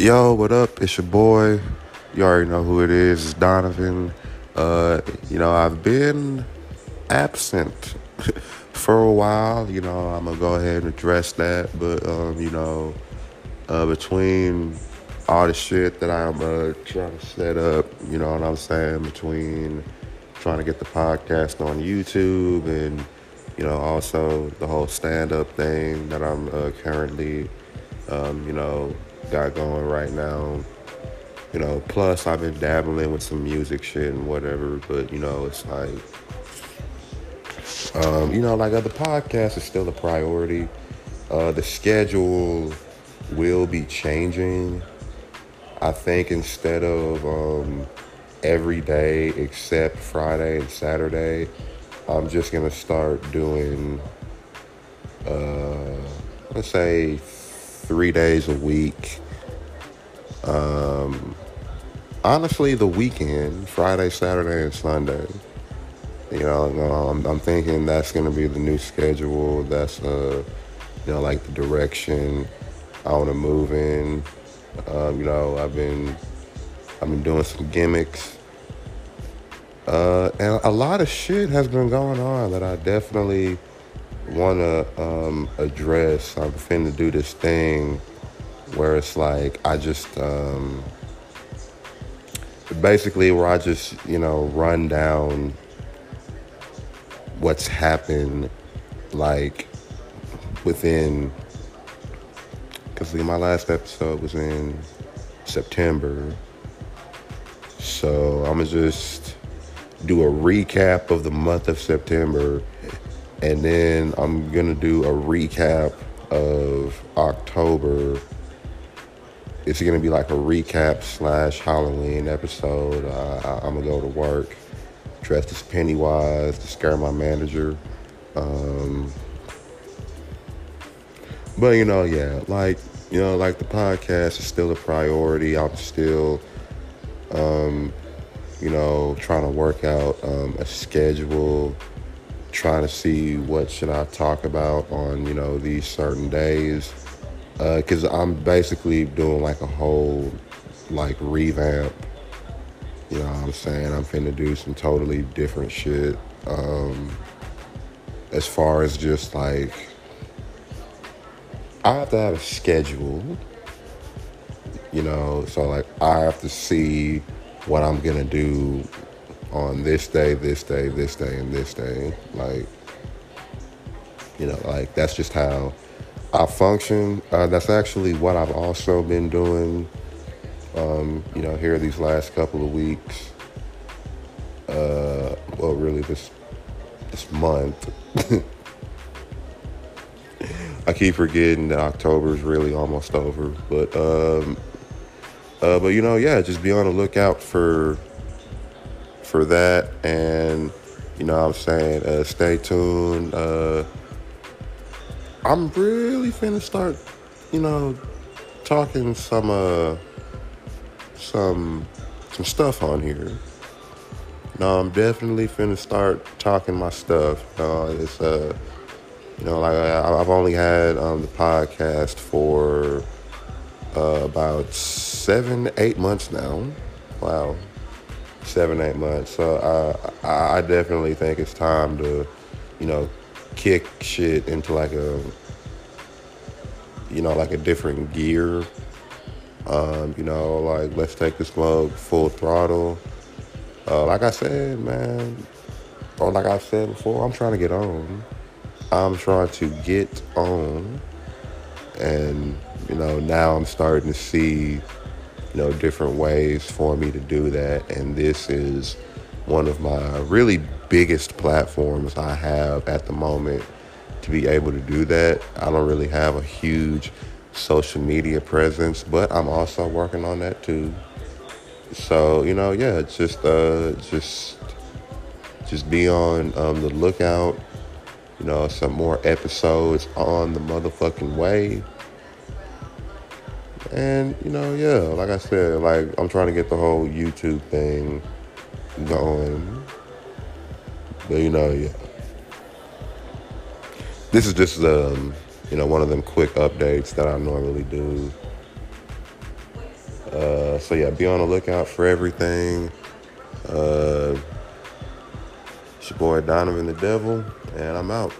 Yo, what up? It's your boy. You already know who it is. It's Donovan. Uh, you know, I've been absent for a while. You know, I'm gonna go ahead and address that. But um, you know, uh, between all the shit that I'm uh, trying to set up, you know what I'm saying, between trying to get the podcast on YouTube and you know also the whole stand-up thing that I'm uh, currently, um, you know, got going right now. You know, plus I've been dabbling with some music shit and whatever, but you know, it's like, um, you know, like other podcasts podcast is still a priority. Uh, the schedule will be changing. I think instead of um, every day except Friday and Saturday, I'm just gonna start doing, uh, let's say, three days a week. Um, honestly, the weekend, Friday, Saturday, and Sunday. You know, I'm, I'm thinking that's gonna be the new schedule. That's uh, you know, like the direction I want to move in. Um, you know, I've been I've been doing some gimmicks. Uh, and a lot of shit has been going on that I definitely want to um, address. I'm finna do this thing where it's like I just um, basically where I just you know run down what's happened like within because my last episode was in September. So I'm gonna just do a recap of the month of September, and then I'm gonna do a recap of October. It's gonna be like a recap slash Halloween episode. Uh, I'm gonna go to work dressed as Pennywise to scare my manager. Um, but you know, yeah, like you know, like the podcast is still a priority. I'm still, um, you know, trying to work out um, a schedule, trying to see what should I talk about on you know these certain days, because uh, I'm basically doing like a whole like revamp. You know what I'm saying? I'm finna do some totally different shit. Um, as far as just like I have to have a schedule, you know, so like I have to see what I'm gonna do on this day, this day, this day, and this day. Like, you know, like that's just how I function. Uh, that's actually what I've also been doing, um, you know, here these last couple of weeks. Uh, well, really this this month. I keep forgetting that October is really almost over. But um, uh, but you know, yeah, just be on the lookout for for that, and you know, I'm saying, uh, stay tuned. I'm really finna start, you know, talking some uh some some stuff on here. No, I'm definitely finna start talking my stuff. Uh, it's uh you know, like I, I've only had um, the podcast for uh, about seven, eight months now. Wow, seven, eight months. So uh, I, I definitely think it's time to, you know, kick shit into like a, you know, like a different gear. Um, you know, like let's take this mug full throttle. Uh, like I said, man, or like I said before, I'm trying to get on. I'm trying to get on. And, you know, now I'm starting to see, you know, different ways for me to do that. And this is one of my really biggest platforms I have at the moment to be able to do that. I don't really have a huge social media presence, but I'm also working on that too. So, you know, yeah, just uh just just be on um, the lookout you know, some more episodes on the motherfucking way. And, you know, yeah, like I said, like I'm trying to get the whole YouTube thing going. But you know, yeah. This is just um, you know, one of them quick updates that I normally do. Uh, so yeah, be on the lookout for everything. Uh, it's your boy Donovan the Devil, and I'm out.